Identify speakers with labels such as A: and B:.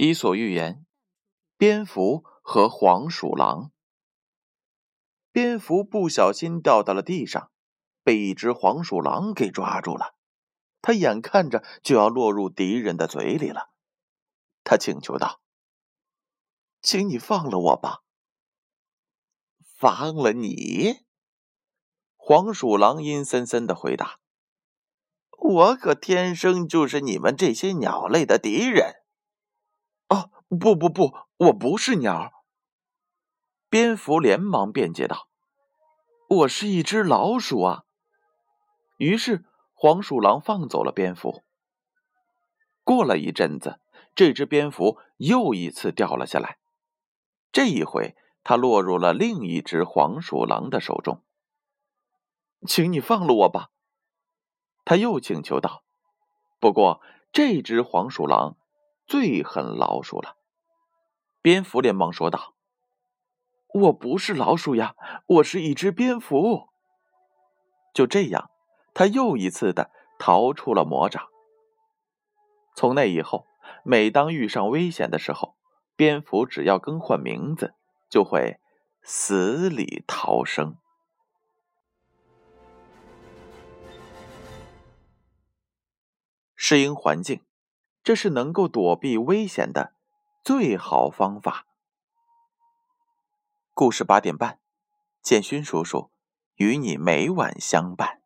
A: 伊索寓言：蝙蝠和黄鼠狼。蝙蝠不小心掉到了地上，被一只黄鼠狼给抓住了。他眼看着就要落入敌人的嘴里了，他请求道：“请你放了我吧。”“
B: 放了你？”
A: 黄鼠狼阴森森的回答：“
B: 我可天生就是你们这些鸟类的敌人。”
A: 不不不，我不是鸟。蝙蝠连忙辩解道：“我是一只老鼠啊。”于是黄鼠狼放走了蝙蝠。过了一阵子，这只蝙蝠又一次掉了下来。这一回，它落入了另一只黄鼠狼的手中。请你放了我吧，他又请求道。不过，这只黄鼠狼。最恨老鼠了，蝙蝠连忙说道：“我不是老鼠呀，我是一只蝙蝠。”就这样，他又一次的逃出了魔掌。从那以后，每当遇上危险的时候，蝙蝠只要更换名字，就会死里逃生。适应环境。这是能够躲避危险的最好方法。故事八点半，建勋叔叔与你每晚相伴。